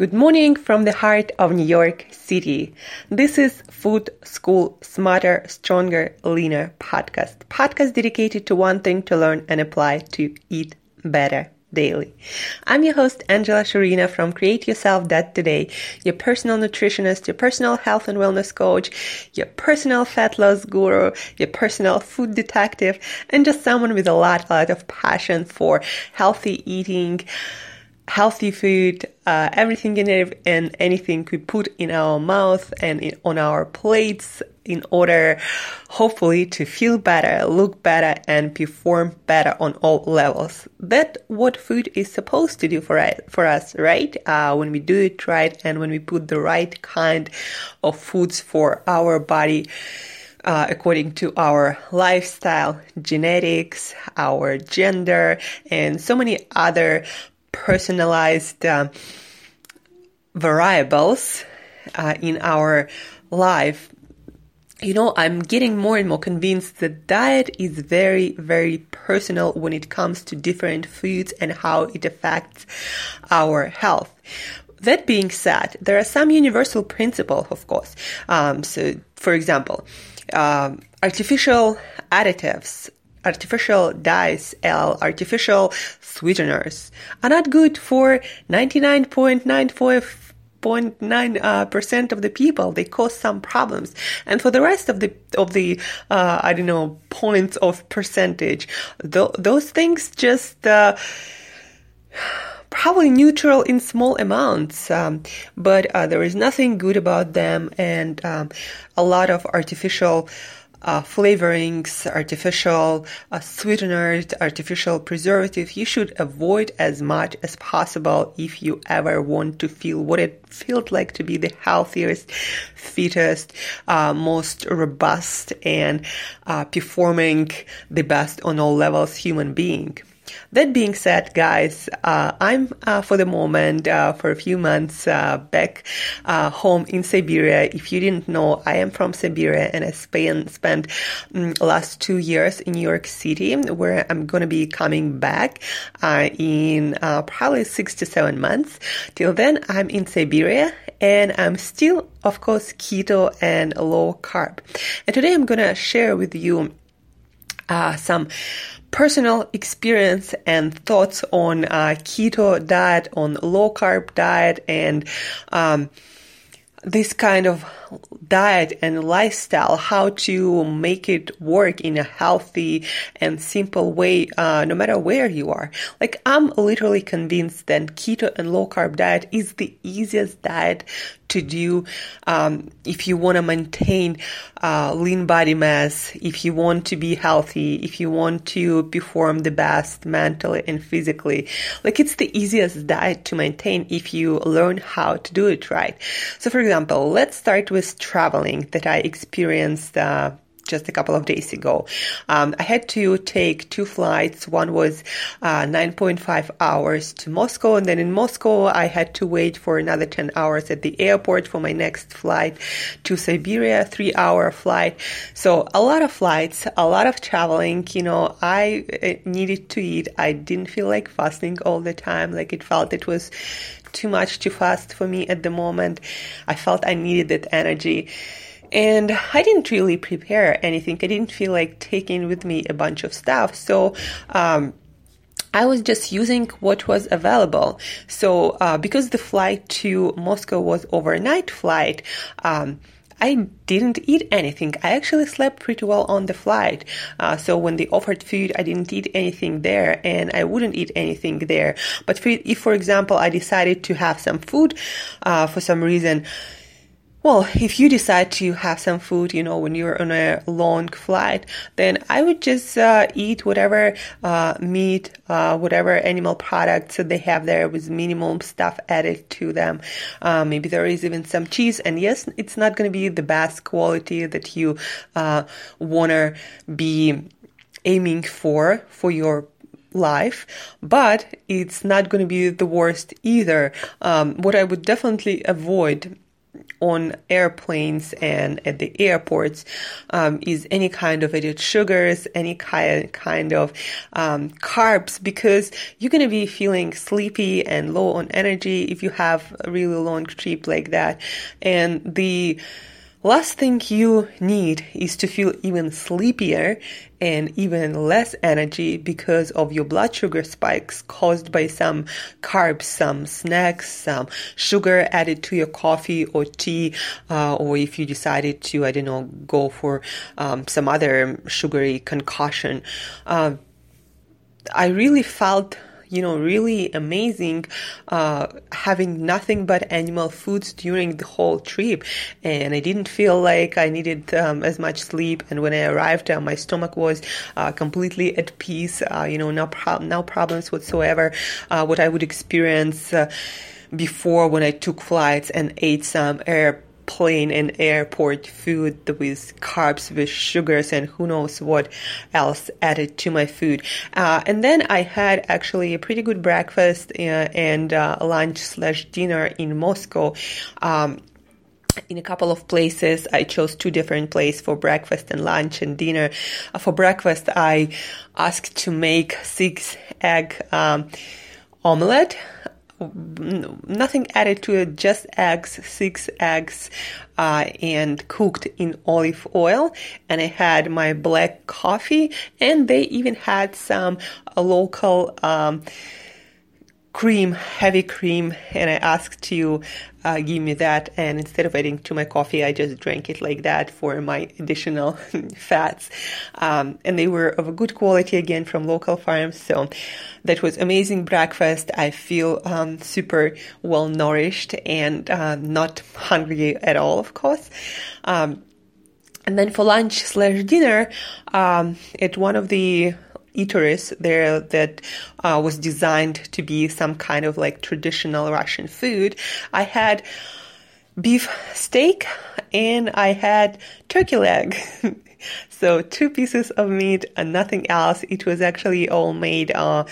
Good morning from the heart of New York City. This is Food School Smarter, Stronger, Leaner podcast. Podcast dedicated to one thing to learn and apply to eat better daily. I'm your host, Angela Shurina from Create Yourself That Today, your personal nutritionist, your personal health and wellness coach, your personal fat loss guru, your personal food detective, and just someone with a lot, a lot of passion for healthy eating, healthy food, uh, everything in and anything we put in our mouth and in, on our plates in order, hopefully, to feel better, look better, and perform better on all levels. That's what food is supposed to do for us, for us right? Uh, when we do it right and when we put the right kind of foods for our body. Uh, according to our lifestyle, genetics, our gender, and so many other personalized uh, variables uh, in our life you know, I'm getting more and more convinced that diet is very, very personal when it comes to different foods and how it affects our health. That being said, there are some universal principles, of course. Um, so, for example, um, artificial additives artificial dyes, L, artificial sweeteners are not good for 99.94 uh, percent of the people. They cause some problems. And for the rest of the of the uh, i don't know points of percentage th- those things just uh, probably neutral in small amounts, um, but uh, there is nothing good about them, and um, a lot of artificial uh, flavorings, artificial uh, sweeteners, artificial preservatives, you should avoid as much as possible if you ever want to feel what it feels like to be the healthiest, fittest, uh, most robust, and uh, performing the best on all levels human being. That being said, guys, uh, I'm uh, for the moment, uh, for a few months, uh, back uh, home in Siberia. If you didn't know, I am from Siberia and I spent, spent um, last two years in New York City, where I'm going to be coming back uh, in probably six to seven months. Till then, I'm in Siberia and I'm still, of course, keto and low carb. And today I'm going to share with you some personal experience and thoughts on uh, keto diet, on low carb diet, and um, this kind of diet and lifestyle, how to make it work in a healthy and simple way, uh, no matter where you are. Like, I'm literally convinced that keto and low carb diet is the easiest diet to do um, if you want to maintain uh, lean body mass, if you want to be healthy, if you want to perform the best mentally and physically. Like it's the easiest diet to maintain if you learn how to do it right. So, for example, let's start with traveling that I experienced. Uh, just a couple of days ago. Um, I had to take two flights. One was uh, 9.5 hours to Moscow, and then in Moscow, I had to wait for another 10 hours at the airport for my next flight to Siberia, three hour flight. So a lot of flights, a lot of traveling. You know, I uh, needed to eat. I didn't feel like fasting all the time. Like it felt it was too much too fast for me at the moment. I felt I needed that energy. And I didn't really prepare anything. I didn't feel like taking with me a bunch of stuff. So, um, I was just using what was available. So, uh, because the flight to Moscow was overnight flight, um, I didn't eat anything. I actually slept pretty well on the flight. Uh, so when they offered food, I didn't eat anything there and I wouldn't eat anything there. But if, for example, I decided to have some food, uh, for some reason, well, if you decide to have some food, you know, when you're on a long flight, then I would just uh, eat whatever uh, meat, uh, whatever animal products that they have there with minimum stuff added to them. Uh, maybe there is even some cheese. And yes, it's not going to be the best quality that you uh, want to be aiming for for your life, but it's not going to be the worst either. Um, what I would definitely avoid on airplanes and at the airports um, is any kind of added sugars, any kind kind of um, carbs, because you're to be feeling sleepy and low on energy if you have a really long trip like that, and the Last thing you need is to feel even sleepier and even less energy because of your blood sugar spikes caused by some carbs, some snacks, some sugar added to your coffee or tea, uh, or if you decided to, I don't know, go for um, some other sugary concoction. Uh, I really felt you know, really amazing, uh, having nothing but animal foods during the whole trip. And I didn't feel like I needed um, as much sleep. And when I arrived, uh, my stomach was uh, completely at peace, uh, you know, no, pro- no problems whatsoever. Uh, what I would experience uh, before when I took flights and ate some air plane and airport food with carbs, with sugars, and who knows what else added to my food. Uh, and then I had actually a pretty good breakfast uh, and uh, lunch slash dinner in Moscow. Um, in a couple of places. I chose two different places for breakfast and lunch and dinner. Uh, for breakfast, I asked to make six egg um, omelette nothing added to it, just eggs, six eggs, uh, and cooked in olive oil. And I had my black coffee, and they even had some local. Um, cream, heavy cream, and I asked to uh, give me that. And instead of adding to my coffee, I just drank it like that for my additional fats. Um, and they were of a good quality again from local farms. So that was amazing breakfast. I feel um, super well nourished and uh, not hungry at all, of course. Um, and then for lunch slash dinner, um, at one of the eateries there that uh, was designed to be some kind of like traditional Russian food. I had beef steak and I had turkey leg. so two pieces of meat and nothing else. It was actually all made uh,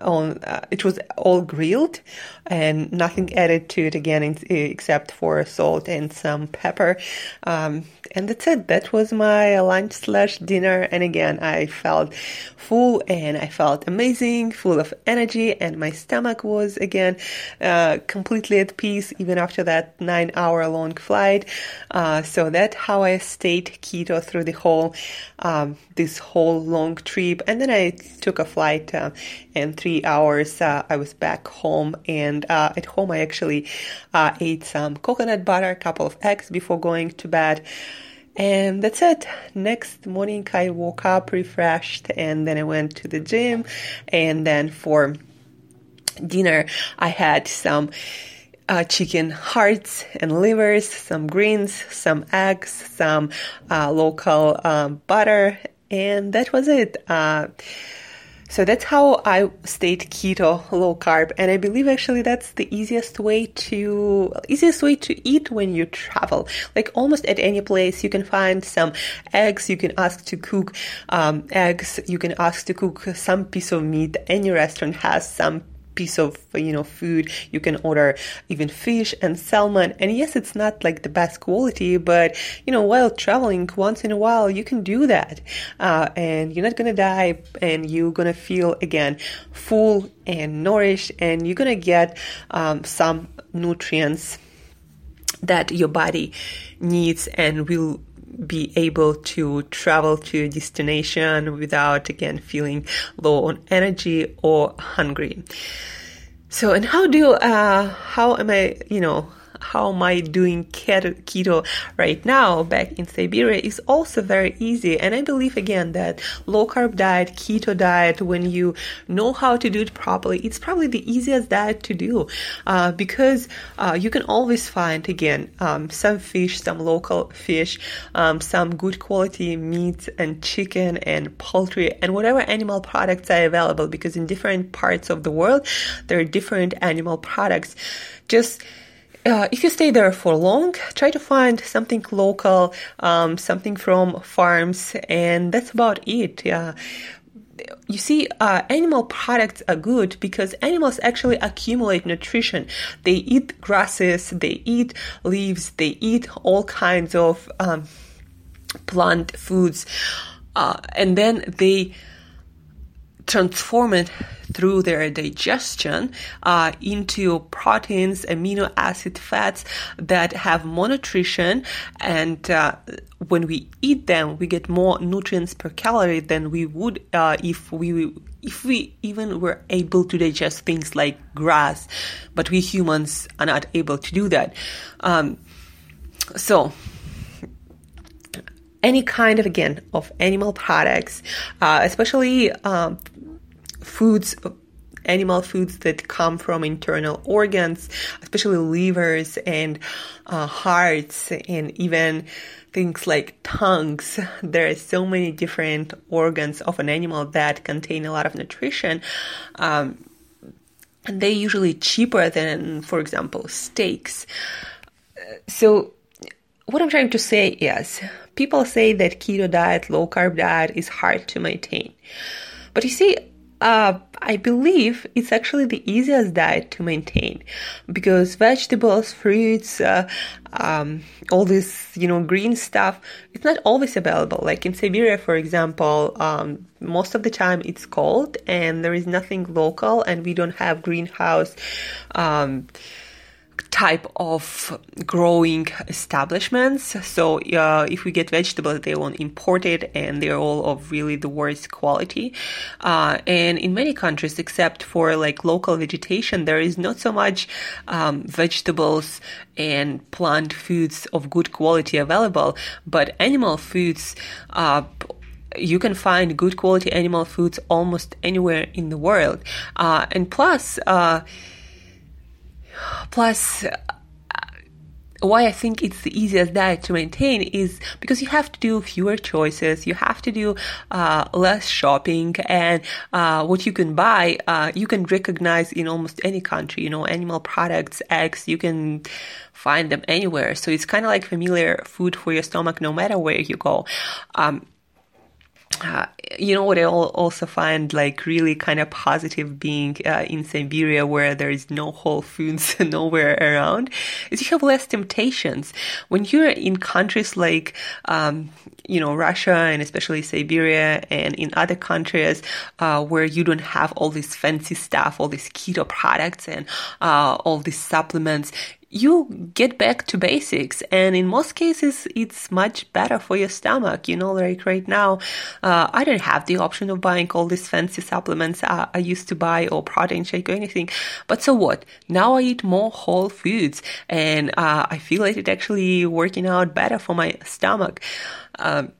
on. Uh, it was all grilled and nothing added to it again except for salt and some pepper. Um, and that's it. That was my lunch slash dinner. And again, I felt full and I felt amazing, full of energy, and my stomach was again uh, completely at peace even after that nine hour long flight. Uh, so that's how I stayed keto through the whole um, this whole long trip. And then I took a flight, uh, and three hours uh, I was back home. And uh, at home, I actually uh, ate some coconut butter, a couple of eggs before going to bed. And that's it. Next morning, I woke up refreshed and then I went to the gym. And then for dinner, I had some uh, chicken hearts and livers, some greens, some eggs, some uh, local um, butter, and that was it. Uh, so that's how I stayed keto, low carb, and I believe actually that's the easiest way to easiest way to eat when you travel. Like almost at any place, you can find some eggs. You can ask to cook um, eggs. You can ask to cook some piece of meat. Any restaurant has some piece of you know food. You can order even fish and salmon. And yes it's not like the best quality but you know while traveling once in a while you can do that. Uh, and you're not gonna die and you're gonna feel again full and nourished and you're gonna get um, some nutrients that your body needs and will be able to travel to a destination without again feeling low on energy or hungry. So, and how do uh, how am I, you know, how am I doing keto right now back in Siberia is also very easy. And I believe again that low carb diet, keto diet, when you know how to do it properly, it's probably the easiest diet to do uh, because uh, you can always find again um, some fish, some local fish, um, some good quality meat and chicken and poultry and whatever animal products are available because in different parts of the world there are different animal products. Just uh, if you stay there for long, try to find something local, um, something from farms, and that's about it. Yeah. you see, uh, animal products are good because animals actually accumulate nutrition. They eat grasses, they eat leaves, they eat all kinds of um, plant foods, uh, and then they transform it through their digestion uh, into proteins, amino acid, fats that have more nutrition. And uh, when we eat them, we get more nutrients per calorie than we would uh, if we if we even were able to digest things like grass. But we humans are not able to do that. Um, so any kind of again of animal products, uh, especially um, foods animal foods that come from internal organs, especially livers and uh, hearts, and even things like tongues. There are so many different organs of an animal that contain a lot of nutrition. Um, and they're usually cheaper than, for example, steaks. So, what I'm trying to say is people say that keto diet, low carb diet is hard to maintain. But you see, uh, I believe it's actually the easiest diet to maintain because vegetables, fruits, uh, um, all this, you know, green stuff, it's not always available. Like in Siberia, for example, um, most of the time it's cold and there is nothing local and we don't have greenhouse. Um, type of growing establishments. So uh, if we get vegetables, they won't import it, and they're all of really the worst quality. Uh, and in many countries, except for like local vegetation, there is not so much um, vegetables and plant foods of good quality available, but animal foods. Uh, you can find good quality animal foods almost anywhere in the world. Uh, and plus, uh, Plus, why I think it's the easiest diet to maintain is because you have to do fewer choices, you have to do uh, less shopping, and uh, what you can buy, uh, you can recognize in almost any country. You know, animal products, eggs, you can find them anywhere. So it's kind of like familiar food for your stomach, no matter where you go. Um, you know what I also find like really kind of positive being uh, in Siberia where there is no Whole Foods nowhere around is you have less temptations. When you're in countries like um, you know Russia and especially Siberia and in other countries uh, where you don't have all this fancy stuff all these keto products and uh, all these supplements you get back to basics. And in most cases, it's much better for your stomach. You know, like right now, uh, I don't have the option of buying all these fancy supplements I, I used to buy or protein shake or anything. But so what? Now I eat more whole foods and uh, I feel like it's actually working out better for my stomach. Um,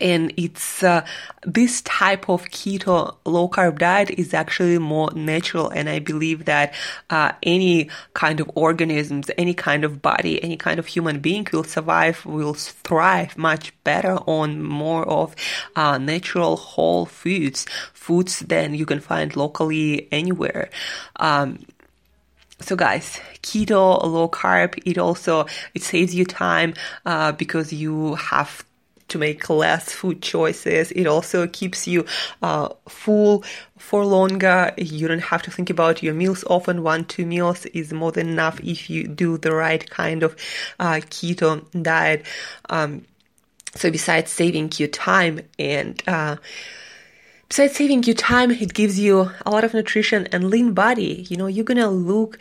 and it's uh, this type of keto low carb diet is actually more natural and i believe that uh, any kind of organisms any kind of body any kind of human being will survive will thrive much better on more of uh, natural whole foods foods than you can find locally anywhere. Um, so guys keto low carb it also it saves you time uh, because you have to make less food choices. It also keeps you uh, full for longer. You don't have to think about your meals often. One, two meals is more than enough if you do the right kind of uh, keto diet. Um, so besides saving you time and uh, besides saving you time, it gives you a lot of nutrition and lean body. You know, you're gonna look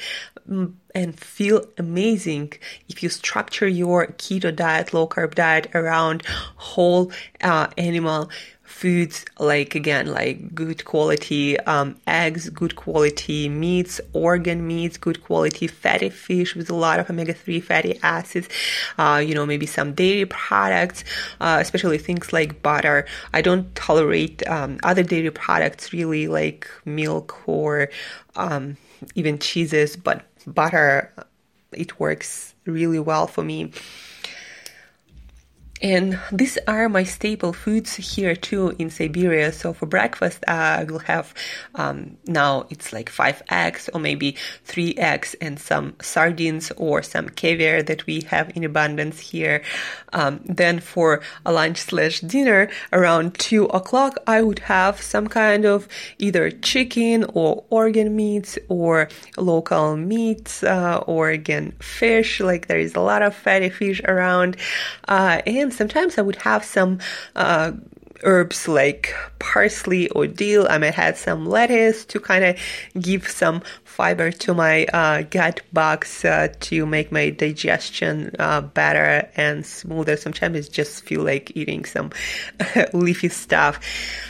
mm, and feel amazing if you structure your keto diet, low carb diet around whole uh, animal foods like again like good quality um, eggs good quality meats organ meats good quality fatty fish with a lot of omega-3 fatty acids uh, you know maybe some dairy products uh, especially things like butter. I don't tolerate um, other dairy products really like milk or um, even cheeses but butter it works really well for me and these are my staple foods here too in Siberia. So for breakfast, I will have um, now it's like five eggs or maybe three eggs and some sardines or some caviar that we have in abundance here. Um, then for a lunch slash dinner around two o'clock, I would have some kind of either chicken or organ meats or local meats uh, or again fish. Like there is a lot of fatty fish around, uh, and sometimes I would have some uh, herbs like parsley or dill. I might add some lettuce to kind of give some fiber to my uh, gut bugs uh, to make my digestion uh, better and smoother. Sometimes I just feel like eating some leafy stuff.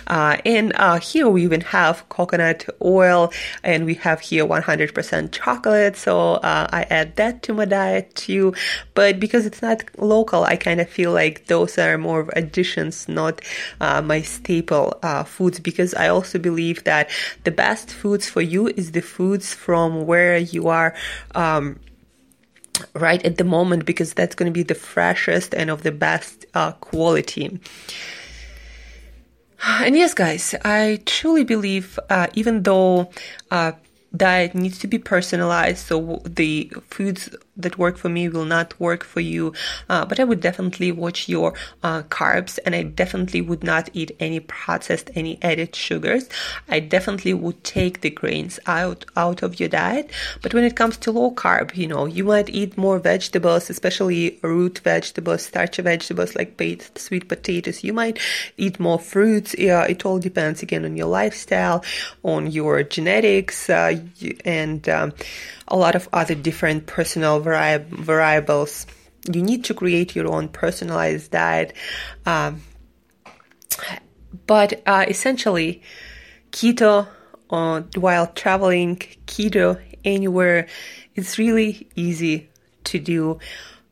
Uh, and uh, here we even have coconut oil and we have here 100% chocolate. So uh, I add that to my diet too. But because it's not local, I kind of feel like those are more additions, not my staple foods because I also believe that the best foods for you is the foods from where you are um, right at the moment because that's going to be the freshest and of the best uh, quality. And yes, guys, I truly believe, uh, even though uh, diet needs to be personalized, so the foods that work for me will not work for you. Uh, but I would definitely watch your uh, carbs and I definitely would not eat any processed, any added sugars. I definitely would take the grains out, out of your diet. But when it comes to low carb, you know, you might eat more vegetables, especially root vegetables, starchy vegetables like baked sweet potatoes. You might eat more fruits. Yeah, it all depends again on your lifestyle, on your genetics, uh, and, um, a lot of other different personal vari- variables. You need to create your own personalized diet. Um, but uh, essentially, keto uh, while traveling, keto anywhere, it's really easy to do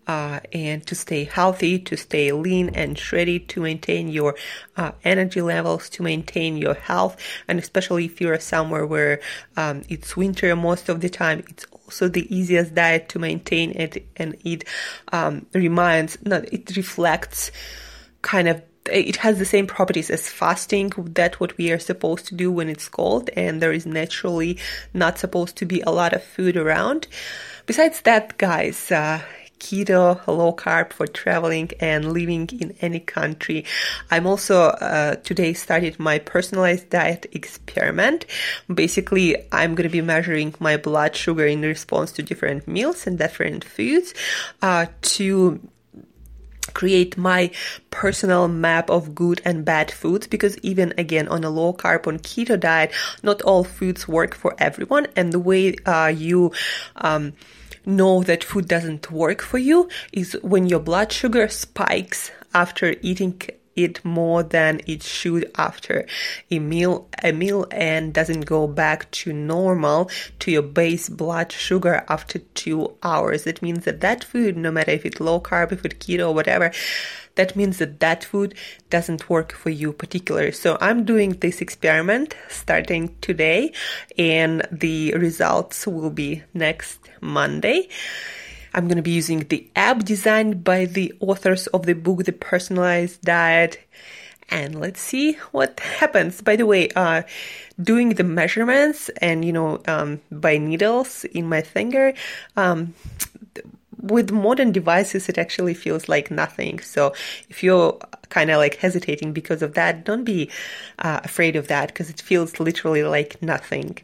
uh, and to stay healthy, to stay lean and shreddy, to maintain your uh, energy levels, to maintain your health, and especially if you're somewhere where um, it's winter most of the time, it's also the easiest diet to maintain it and it um, reminds, no, it reflects kind of it has the same properties as fasting. That what we are supposed to do when it's cold and there is naturally not supposed to be a lot of food around. Besides that guys uh, keto, low carb for traveling and living in any country. I'm also uh, today started my personalized diet experiment. Basically, I'm going to be measuring my blood sugar in response to different meals and different foods uh, to create my personal map of good and bad foods because even again on a low carb on keto diet not all foods work for everyone and the way uh, you um, know that food doesn't work for you is when your blood sugar spikes after eating it more than it should after a meal a meal and doesn't go back to normal to your base blood sugar after 2 hours that means that that food no matter if it's low carb if it's keto or whatever that means that that food doesn't work for you particularly. So I'm doing this experiment starting today and the results will be next Monday. I'm going to be using the app designed by the authors of the book, The Personalized Diet. And let's see what happens. By the way, uh, doing the measurements and, you know, um, by needles in my finger, um, with modern devices, it actually feels like nothing. So if you're kind of like hesitating because of that, don't be uh, afraid of that because it feels literally like nothing.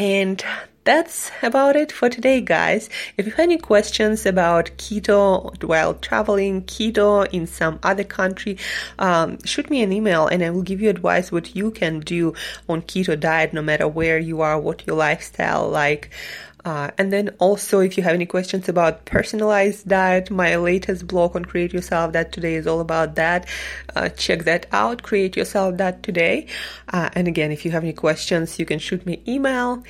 And that's about it for today, guys. If you have any questions about keto while traveling, keto in some other country, um, shoot me an email and I will give you advice what you can do on keto diet no matter where you are, what your lifestyle like. Uh, and then also, if you have any questions about personalized diet, my latest blog on Create Yourself That Today is all about that. Uh, check that out, Create Yourself That Today. Uh, and again, if you have any questions, you can shoot me email.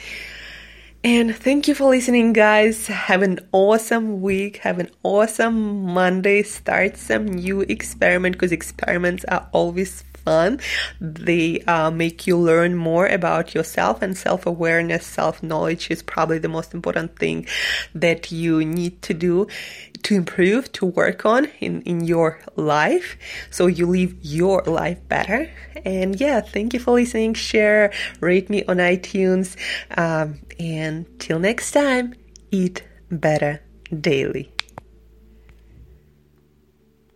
And thank you for listening, guys. Have an awesome week. Have an awesome Monday. Start some new experiment because experiments are always fun. They uh, make you learn more about yourself, and self awareness, self knowledge is probably the most important thing that you need to do to improve, to work on in, in your life so you live your life better. And yeah, thank you for listening. Share, rate me on iTunes. Um, and till next time, eat better daily.